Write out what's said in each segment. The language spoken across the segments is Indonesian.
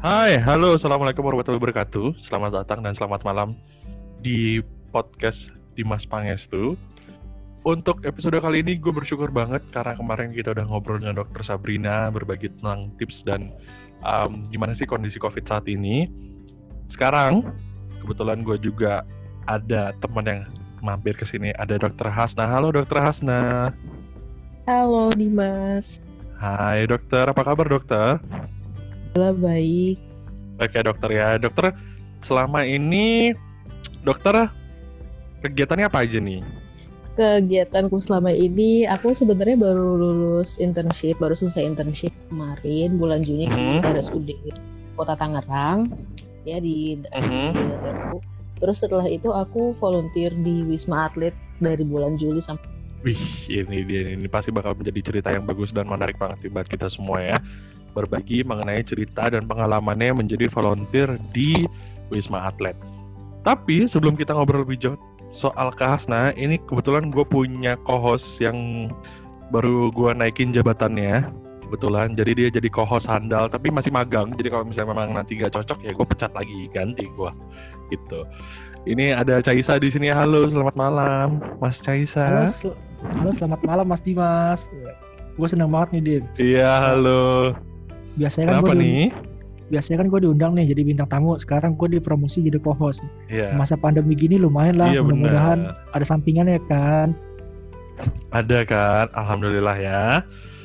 Hai, halo, assalamualaikum warahmatullahi wabarakatuh. Selamat datang dan selamat malam di podcast Dimas Pangestu. Untuk episode kali ini gue bersyukur banget karena kemarin kita udah ngobrol dengan dokter Sabrina berbagi tentang tips dan um, gimana sih kondisi COVID saat ini. Sekarang kebetulan gue juga ada teman yang mampir ke sini, ada dokter Hasna. Halo dokter Hasna. Halo Dimas. Hai dokter, apa kabar dokter? Halo baik. Oke dokter ya, dokter selama ini dokter kegiatannya apa aja nih? Kegiatanku selama ini, aku sebenarnya baru lulus internship, baru selesai internship kemarin bulan Juni Mhm. di RSUD Kota Tangerang, ya di Mhm. daerahku. Terus setelah itu aku volunteer di Wisma Atlet dari bulan Juli sampai Wih, ini dia ini pasti bakal menjadi cerita yang bagus dan menarik banget buat kita semua ya. Berbagi mengenai cerita dan pengalamannya menjadi volunteer di Wisma Atlet. Tapi sebelum kita ngobrol lebih jauh soal Kahasna, ini kebetulan gue punya co-host yang baru gue naikin jabatannya. Kebetulan, jadi dia jadi co-host handal, tapi masih magang. Jadi kalau misalnya memang nanti gak cocok ya gue pecat lagi, ganti gue. Gitu. Ini ada Caisa di sini. Halo, selamat malam, Mas Caisa. Halo, sel- halo, selamat malam Mas Dimas. Gue seneng banget nih, Dim. Iya, halo. Biasanya kan gue nih? biasanya kan gue diundang nih jadi bintang tamu. Sekarang gue dipromosi jadi co-host. Iya. Masa pandemi gini lumayan lah. Iya Mudah-mudahan ada sampingannya kan. Ada kan? Alhamdulillah ya.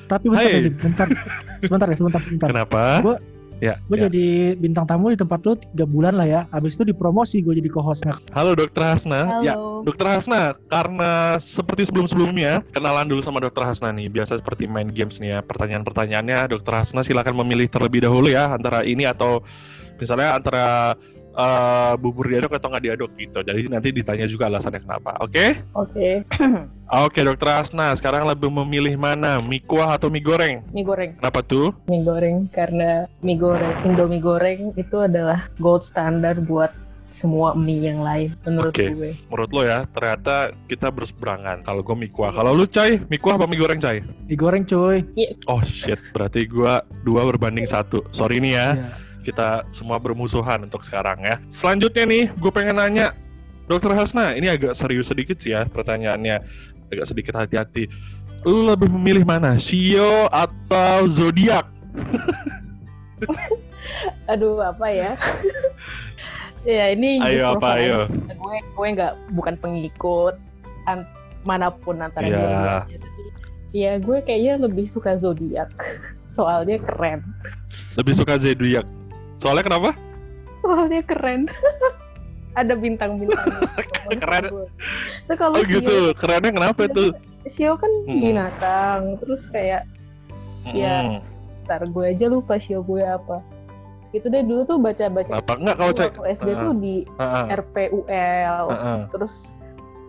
Tapi bentar, ya, Dim. bentar, sebentar ya, sebentar, sebentar. Kenapa? Gua- ya, Gue ya. jadi bintang tamu di tempat lu tiga bulan lah ya. Abis itu dipromosi gue jadi co-host. Nah, Halo Dokter Hasna. Halo. Ya, Dokter Hasna, karena seperti sebelum-sebelumnya, kenalan dulu sama Dokter Hasna nih. Biasa seperti main games nih ya. Pertanyaan-pertanyaannya, Dokter Hasna silakan memilih terlebih dahulu ya antara ini atau misalnya antara eh, bubur diaduk atau nggak diaduk gitu. Jadi nanti ditanya juga alasannya kenapa. Oke? Oke, Oke, Dokter Hasna. Sekarang lebih memilih mana? Mie kuah atau mie goreng? mie goreng. Kenapa tuh? Mie goreng karena mie goreng, Indomie goreng itu adalah gold standar buat semua mie yang lain menurut Oke. gue. Menurut lo ya, ternyata kita berseberangan. Kalau gue mie kuah. Kalau lu cai, mie kuah apa mie goreng cai? digoreng cuy. Yes. Oh shit, berarti gua dua berbanding satu. Sorry nih ya, Ya. Kita semua bermusuhan untuk sekarang ya. Selanjutnya nih, gue pengen nanya, Dokter Hasna, ini agak serius sedikit sih ya pertanyaannya, agak sedikit hati-hati. Lu lebih memilih mana, Shio atau Zodiac? Aduh apa ya? ya ini Ayo justru apa, ayo. gue gue nggak bukan pengikut an- mana pun antara dua-duanya. Tapi, Ya gue kayaknya lebih suka zodiak. Soalnya keren. Lebih suka Zodiac. Soalnya kenapa? Soalnya keren. Ada bintang-bintang. Keren. So kalau Oh gitu, kerennya kenapa tuh? Shio kan Hmm. binatang, terus kayak Iya. Hmm. ntar gue aja lupa Shio gue apa. Itu deh dulu tuh baca-baca Kenapa enggak kalau waktu SD Ah. tuh di Heeh. RPUL, Heeh. terus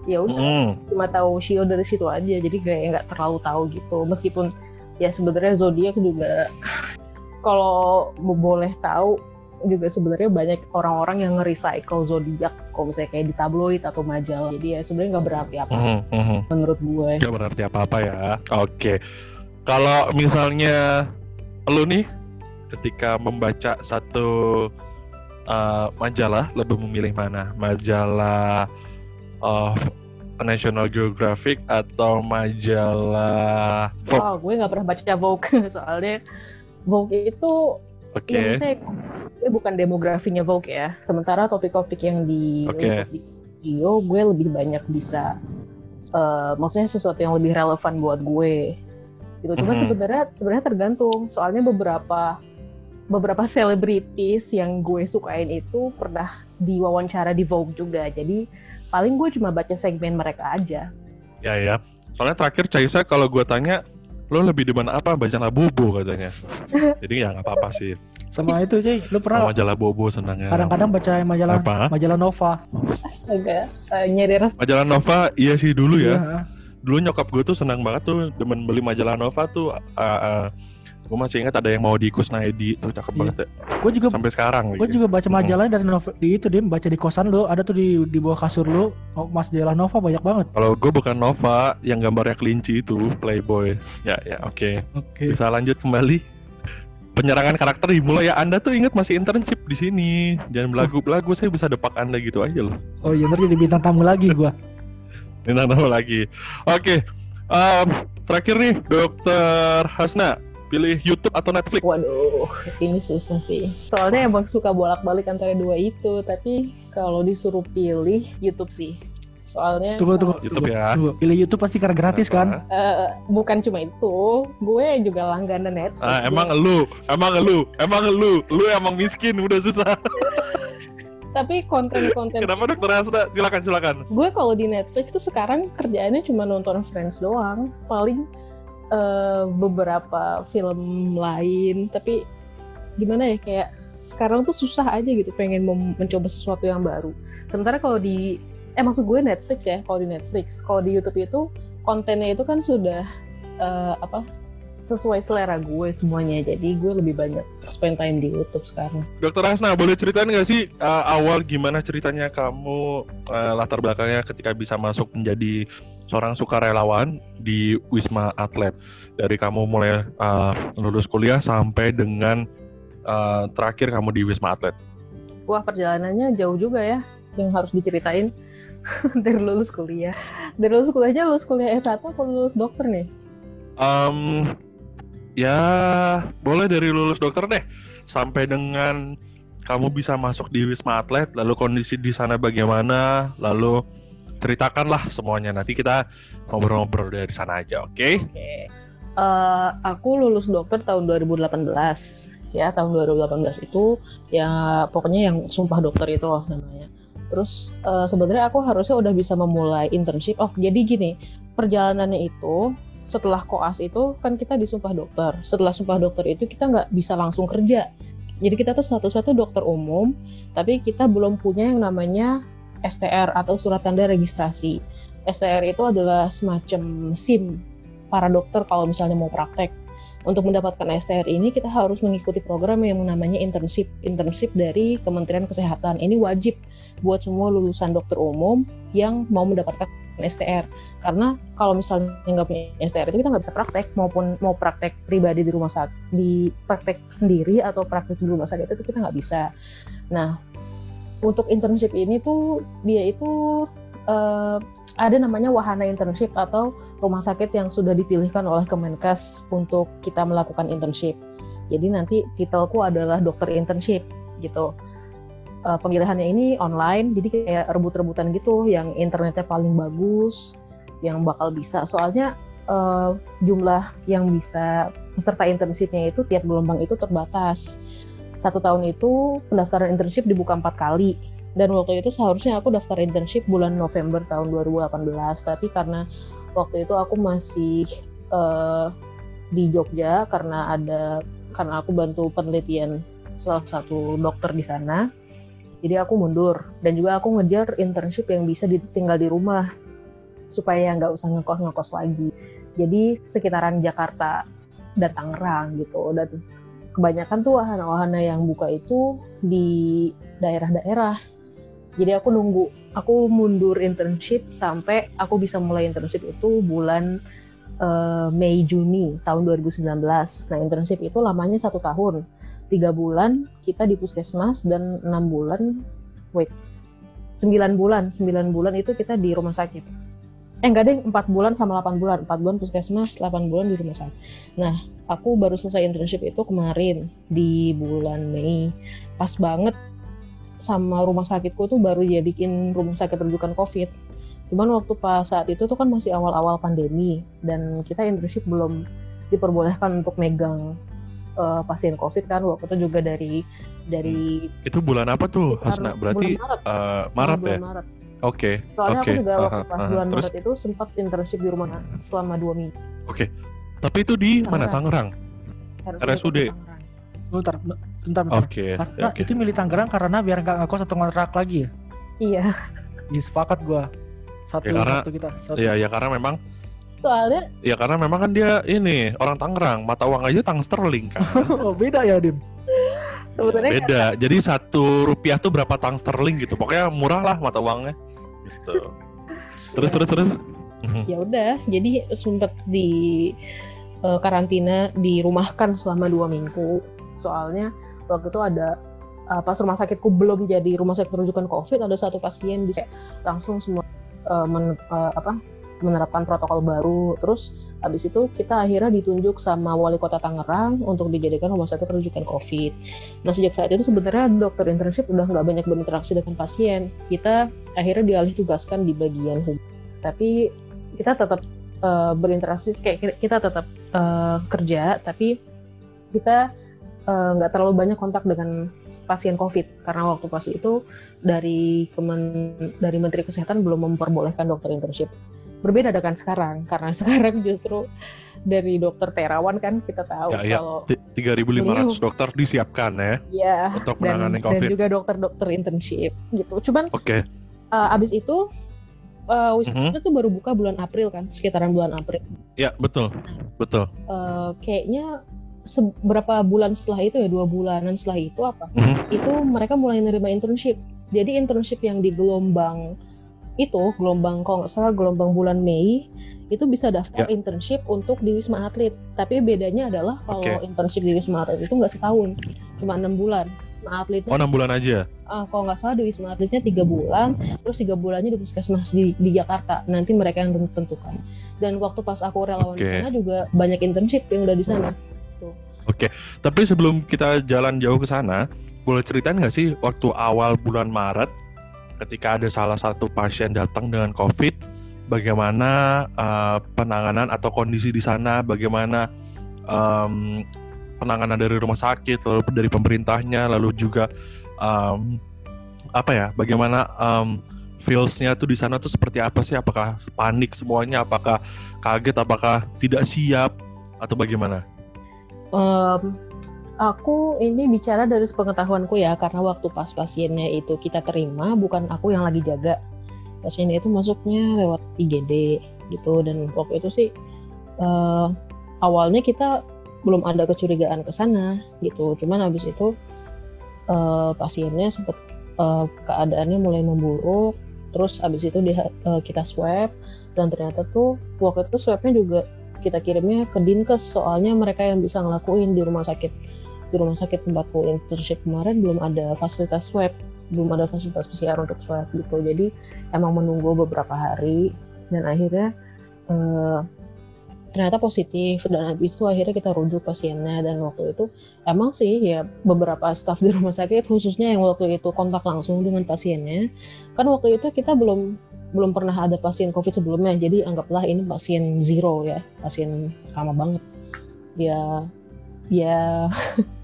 ya udah Mm. cuma tahu Shio dari situ aja jadi kayak nggak terlalu tahu gitu meskipun ya sebenarnya zodiak juga kalau mau boleh tahu juga sebenarnya banyak orang-orang yang nge-recycle zodiak kalau misalnya kayak di tabloid atau majalah jadi ya sebenarnya nggak berarti apa Mhm, mhm. menurut gue Gak berarti apa-apa ya. Oke. Kalau misalnya lu nih ketika membaca satu uh, majalah lebih memilih mana? Majalah uh, National Geographic atau majalah Vogue? oh gue nggak pernah baca Vogue soalnya Vogue itu Oke. ya gue bukan demografinya Vogue ya. Sementara topik-topik yang di di Gio gue lebih banyak bisa eh, maksudnya sesuatu yang lebih relevan buat gue. Gitu. Cuman Mhm. sebenarnya sebenarnya tergantung. Soalnya beberapa beberapa selebritis yang gue sukain itu pernah diwawancara di Vogue juga. Jadi paling gue cuma baca segmen mereka aja. Ya ya. Soalnya terakhir Caisa kalau gue tanya lo lebih demen apa baca Bobo katanya. Jadi ya nggak apa-apa sih. Sama itu cuy. Lu Sama pernah majalah Bobo senangnya. kadang-kadang baca majalah Apa? majalah Nova. astaga eh, nyari Majalah Nova iya sih dulu ya. Iya. dulu nyokap gue tuh senang banget tuh demen beli majalah Nova tuh gue masih ingat ada yang mau di Kusnaedi tuh cakep Iya. banget ya. Gue juga sampai sekarang gue lagi. juga baca majalahnya dari Nova di itu dia baca di kosan lu ada tuh di di bawah kasur lu oh, majalah Nova banyak banget. kalau gue bukan Nova yang gambarnya kelinci itu Playboy ya ya oke Oke. bisa lanjut kembali penyerangan karakter dimulai ya. Anda tuh ingat masih internship di sini. Jangan belagu-belagu, saya bisa depak Anda gitu aja loh. Oh iya ntar jadi bintang tamu lagi gua. Bintang tamu lagi. Oke. em, terakhir nih, Dokter Hasna, pilih YouTube atau Netflix? Waduh, ini susah sih. Soalnya emang suka bolak-balik antara dua itu, tapi kalau disuruh pilih YouTube sih. Soalnya Tunggu tunggu. YouTube tunggu, ya. tunggu. Pilih YouTube pasti karena gratis kan? eh, bukan cuma itu, gue juga langganan Netflix. Ah, emang lu, emang lu, emang lu, lu emang miskin udah susah. Tapi konten-konten Kenapa Dokter Hasna? Silakan silakan. gue kalau di Netflix tuh sekarang kerjaannya cuma nonton Friends doang. Paling eh, beberapa film lain, tapi gimana ya kayak sekarang tuh susah aja gitu pengen mencoba sesuatu yang baru. Sementara kalau di eh maksud gue Netflix ya, kalau di Netflix, kalau di YouTube itu kontennya itu kan sudah eh, apa sesuai selera gue semuanya. Jadi gue lebih banyak spend time di YouTube sekarang. Dokter Hasna, boleh ceritain nggak sih uh, awal gimana ceritanya kamu uh, latar belakangnya ketika bisa masuk menjadi seorang sukarelawan di Wisma Atlet? Dari kamu mulai uh, lulus kuliah sampai dengan uh, terakhir kamu di Wisma Atlet. Wah perjalanannya jauh juga ya yang harus diceritain dari lulus kuliah. Dari lulus kuliahnya lulus kuliah S1 atau lulus dokter nih? Um, ya boleh dari lulus dokter deh sampai dengan kamu bisa masuk di Wisma Atlet, lalu kondisi di sana bagaimana, lalu ceritakanlah semuanya. Nanti kita ngobrol-ngobrol dari sana aja, oke? Oke. Eh, aku lulus dokter tahun 2018 ya tahun 2018 itu ya pokoknya yang sumpah dokter itu namanya. Terus eh, sebenarnya aku harusnya udah bisa memulai internship. Oh jadi gini perjalanannya itu setelah koas itu kan kita disumpah dokter. Setelah sumpah dokter itu kita nggak bisa langsung kerja. Jadi kita tuh satu-satu dokter umum, tapi kita belum punya yang namanya STR atau surat tanda registrasi. STR itu adalah semacam SIM para dokter kalau misalnya mau praktek. Untuk mendapatkan STR ini kita harus mengikuti program yang namanya internship. Internship dari Kementerian Kesehatan. Ini wajib buat semua lulusan dokter umum yang mau mendapatkan STR. Karena kalau misalnya nggak punya STR itu kita nggak bisa praktek maupun mau praktek pribadi di rumah sakit, di praktek sendiri atau praktek di rumah sakit itu kita nggak bisa. Nah, untuk internship ini tuh dia itu eh, ada namanya wahana internship atau rumah sakit yang sudah dipilihkan oleh Kemenkes untuk kita melakukan internship. Jadi nanti titelku adalah dokter internship gitu. Eh, pemilihannya ini online, jadi kayak rebut-rebutan gitu, yang internetnya paling bagus, yang bakal bisa. Soalnya eh, jumlah yang bisa peserta internshipnya itu tiap gelombang itu terbatas. Satu tahun itu pendaftaran internship dibuka empat kali. Dan waktu itu seharusnya aku daftar internship bulan November tahun 2018 tapi karena waktu itu aku masih eh, di Jogja karena ada karena aku bantu penelitian salah satu dokter di sana jadi aku mundur. Dan juga aku ngejar internship yang bisa ditinggal di rumah supaya nggak usah ngekos ngekos lagi. Jadi sekitaran Jakarta dan Tangerang gitu dan kebanyakan tuh wahana-wahana yang buka itu di daerah-daerah. Jadi aku nunggu aku mundur internship sampai aku bisa mulai internship itu bulan eh, Mei Juni tahun 2019 nah internship itu lamanya satu tahun. Tiga bulan kita di puskesmas dan enam bulan wait sembilan bulan. Sembilan bulan itu kita di rumah sakit eh enggak deh empat bulan sama 8 bulan empat bulan puskesmas 8 bulan di rumah sakit nah aku baru selesai internship itu kemarin di bulan Mei pas banget sama rumah sakitku tuh baru jadiin rumah sakit rujukan COVID. Cuman waktu pas saat itu tuh kan masih awal-awal pandemi dan kita internship belum diperbolehkan untuk megang eh, pasien COVID kan waktu itu juga dari dari Itu bulan apa tuh, Hasna? Berarti bulan Maret, eh, Maret bulan ya? Maret. Oke, Soalnya oke. aku juga waktu Aha, pas aha. bulan Terus, Maret itu sempat internship di rumah selama dua minggu. oke. Tapi itu di mana? Tangerang. RSUD. Tangerang. Bentar, bentar, bentar. Oke. Hasna, oke. itu milih Tangerang karena biar nggak ngekos atau ngontrak lagi ya? Iya, Iya sepakat gua. Satu, Ya, karena- satu kita. Satu. Iya, ya karena memang soalnya ya karena memang kan dia ini orang Tangerang, mata uang aja tang sterling kan. oh beda ya Dim. Sebenarnya Beda. Jadi satu rupiah tuh berapa tang sterling gitu. Pokoknya murah lah mata uangnya. Gitu. Terus terus terus. Mhm. ya udah jadi sempat di eh, karantina dirumahkan selama dua minggu soalnya waktu itu ada uh, pas rumah sakitku belum jadi rumah sakit rujukan COVID ada satu pasien di langsung semua uh, men, uh, apa menerapkan protokol baru. Terus habis itu kita akhirnya ditunjuk sama wali kota Tangerang untuk dijadikan rumah sakit rujukan COVID. Nah sejak saat itu sebenarnya dokter internship udah nggak banyak berinteraksi dengan pasien. Kita akhirnya dialih tugaskan di bagian hub. Tapi kita tetap uh, berinteraksi kayak kita tetap uh, kerja, tapi kita nggak uh, terlalu banyak kontak dengan pasien COVID karena waktu pas itu dari Kemen, dari Menteri Kesehatan belum memperbolehkan dokter internship. Berbeda dengan sekarang karena sekarang justru dari dokter terawan kan kita tahu ya, ya. kalau 3.500 dokter disiapkan ya, ya untuk menangani COVID dan juga dokter-dokter internship gitu. Cuman okay. uh, abis itu uh, wisma mm -hmm. itu baru buka bulan April kan, sekitaran bulan April. Ya betul, betul. Uh, kayaknya seberapa bulan setelah itu ya dua bulanan setelah itu apa mm-hmm. itu mereka mulai nerima internship jadi internship yang di gelombang itu gelombang kalau nggak salah gelombang bulan Mei itu bisa daftar yeah. internship untuk di Wisma Atlet tapi bedanya adalah kalau okay. internship di Wisma Atlet itu nggak setahun cuma enam bulan Wisma Atletnya oh enam bulan aja uh, kalau nggak salah di Wisma Atletnya tiga bulan terus tiga bulannya di puskesmas di, di Jakarta nanti mereka yang tentukan dan waktu pas aku relawan okay. di sana juga banyak internship yang udah di sana. Oke, tapi sebelum kita jalan jauh ke sana, boleh ceritain nggak sih waktu awal bulan Maret ketika ada salah satu pasien datang dengan COVID, bagaimana uh, penanganan atau kondisi di sana, bagaimana um, penanganan dari rumah sakit, lalu dari pemerintahnya, lalu juga um, apa ya, bagaimana um, feelsnya tuh di sana tuh seperti apa sih? Apakah panik semuanya? Apakah kaget? Apakah tidak siap? Atau bagaimana? um, aku ini bicara dari sepengetahuanku ya karena waktu pas pasiennya itu kita terima bukan aku yang lagi jaga. Pasiennya itu masuknya lewat IGD gitu dan waktu itu sih uh, awalnya kita belum ada kecurigaan ke sana gitu. Cuman habis itu uh, pasiennya sempat uh, keadaannya mulai memburuk terus habis itu di, uh, kita swab dan ternyata tuh waktu itu swabnya juga kita kirimnya ke dinkes soalnya mereka yang bisa ngelakuin di rumah sakit di rumah sakit tempatku internship kemarin belum ada fasilitas swab belum ada fasilitas PCR untuk swab gitu. Jadi emang menunggu beberapa hari dan akhirnya uh, ternyata positif. Dan habis itu akhirnya kita rujuk pasiennya dan waktu itu emang sih ya beberapa staf di rumah sakit khususnya yang waktu itu kontak langsung dengan pasiennya kan waktu itu kita belum belum pernah ada pasien COVID sebelumnya, jadi anggaplah ini pasien zero ya, pasien pertama banget. Ya, ya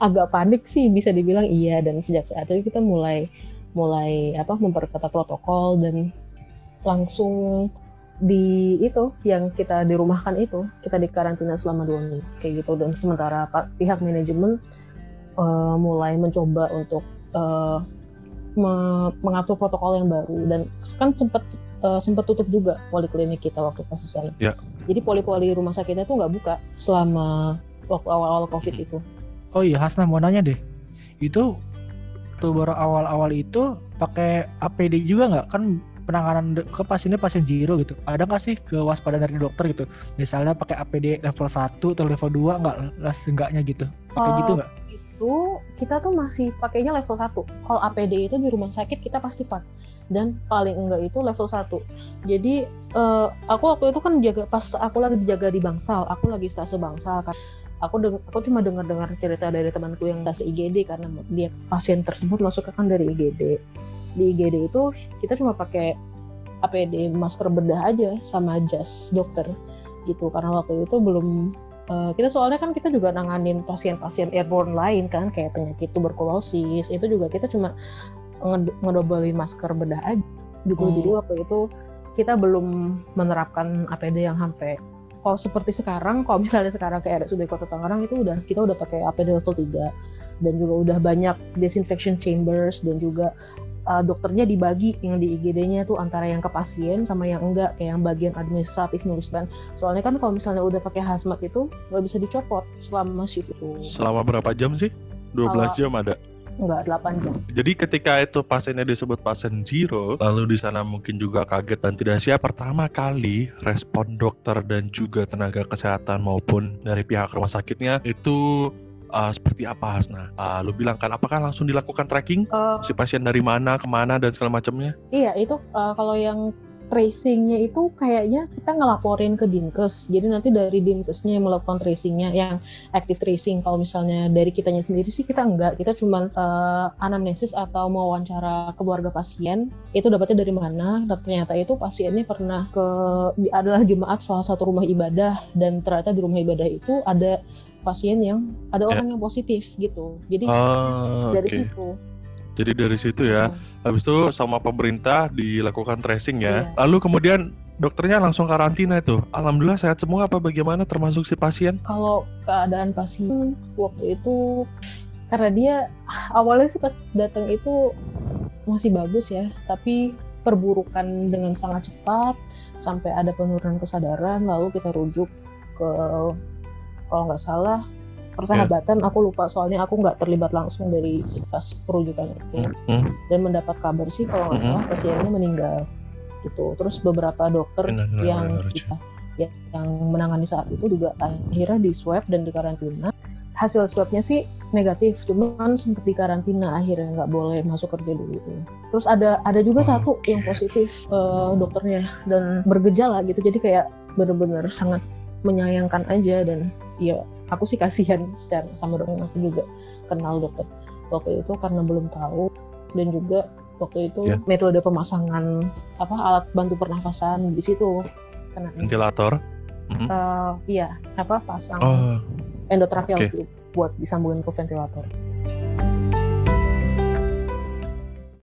agak panik sih bisa dibilang iya dan sejak saat itu kita mulai mulai apa memperketat protokol dan langsung di itu yang kita dirumahkan itu kita dikarantina selama dua minggu kayak gitu dan sementara pihak manajemen uh, mulai mencoba untuk uh, mengatur protokol yang baru dan kan sempat uh, sempat tutup juga poliklinik kita waktu sana. Ya. Jadi poli-poli rumah sakitnya tuh nggak buka selama waktu awal-awal covid hmm. itu. Oh iya Hasna mau nanya deh, itu tuh baru awal-awal itu pakai APD juga nggak? Kan penanganan ke pasiennya pasien zero gitu. Ada nggak sih kewaspadaan dari dokter gitu? Misalnya pakai APD level 1 atau level 2 nggak enggaknya gitu? Pakai uh, gitu nggak? itu kita tuh masih pakainya level 1. Kalau APD itu di rumah sakit kita pasti pakai dan paling enggak itu level 1. Jadi uh, aku waktu itu kan jaga pas aku lagi dijaga di Bangsal, aku lagi stase Bangsal kan. Aku deng aku cuma dengar-dengar cerita dari temanku yang stase IGD karena dia pasien tersebut masuk kan dari IGD. Di IGD itu kita cuma pakai APD masker bedah aja sama jas dokter gitu karena waktu itu belum uh, kita soalnya kan kita juga nanganin pasien-pasien airborne lain kan kayak penyakit tuberkulosis itu juga kita cuma ngedobelin masker bedah aja gitu hmm. jadi waktu itu kita belum menerapkan APD yang sampai kalau seperti sekarang kalau misalnya sekarang kayak ada sudah kota Tangerang itu udah kita udah pakai APD level 3 dan juga udah banyak disinfection chambers dan juga uh, dokternya dibagi yang di IGD-nya tuh antara yang ke pasien sama yang enggak kayak yang bagian administratif nulis plan. Soalnya kan kalau misalnya udah pakai hazmat itu nggak bisa dicopot selama shift itu. Selama berapa jam sih? 12 Kalo, jam ada? Enggak, 8 jam. Jadi ketika itu pasiennya disebut pasien zero, lalu di sana mungkin juga kaget dan tidak siap. Pertama kali respon dokter dan juga tenaga kesehatan maupun dari pihak rumah sakitnya itu uh, seperti apa Hasna? Uh, lu bilang kan apakah langsung dilakukan tracking Eh, si pasien dari mana ke mana dan segala macamnya? Iya, itu uh, kalau yang tracingnya itu kayaknya kita ngelaporin ke Dinkes. Jadi nanti dari Dinkesnya yang melakukan tracingnya, yang active tracing. Kalau misalnya dari kitanya sendiri sih kita enggak, kita cuman uh, anamnesis atau mewawancara keluarga pasien. Itu dapatnya dari mana? Dan ternyata itu pasiennya pernah ke adalah jemaat salah satu rumah ibadah dan ternyata di rumah ibadah itu ada pasien yang ada Ya. orang yang positif gitu. Jadi Ah, dari oke. situ. Jadi dari situ ya. Habis itu sama pemerintah dilakukan tracing ya. Iya. Lalu kemudian dokternya langsung karantina itu. Alhamdulillah sehat semua apa bagaimana termasuk si pasien? kalau keadaan pasien waktu itu karena dia awalnya sih pas datang itu masih bagus ya tapi perburukan dengan sangat cepat sampai ada penurunan kesadaran lalu kita rujuk ke kalau nggak salah persahabatan aku lupa. Soalnya aku nggak terlibat langsung dari pas perujukan itu Hmm, dan mendapat kabar sih kalau nggak Mhm. salah pasiennya meninggal gitu. Terus beberapa dokter Innalillahi wa yang ilaihi kita ya, yang menangani saat itu juga akhirnya di swab dan dikarantina. Hasil swabnya sih negatif cuman sempat dikarantina akhirnya nggak boleh masuk kerja dulu. Terus ada ada juga Oh, satu oke. yang positif eh, dokternya dan bergejala gitu. Jadi kayak bener-bener sangat menyayangkan aja dan ya aku sih kasihan secara sama dokter aku juga kenal dokter waktu itu karena belum tahu dan juga waktu itu Ya. metode pemasangan apa alat bantu pernafasan di situ kena Ventilator. Mhm. Eh, iya apa pasang Oh, endotracheal tube buat disambungin ke ventilator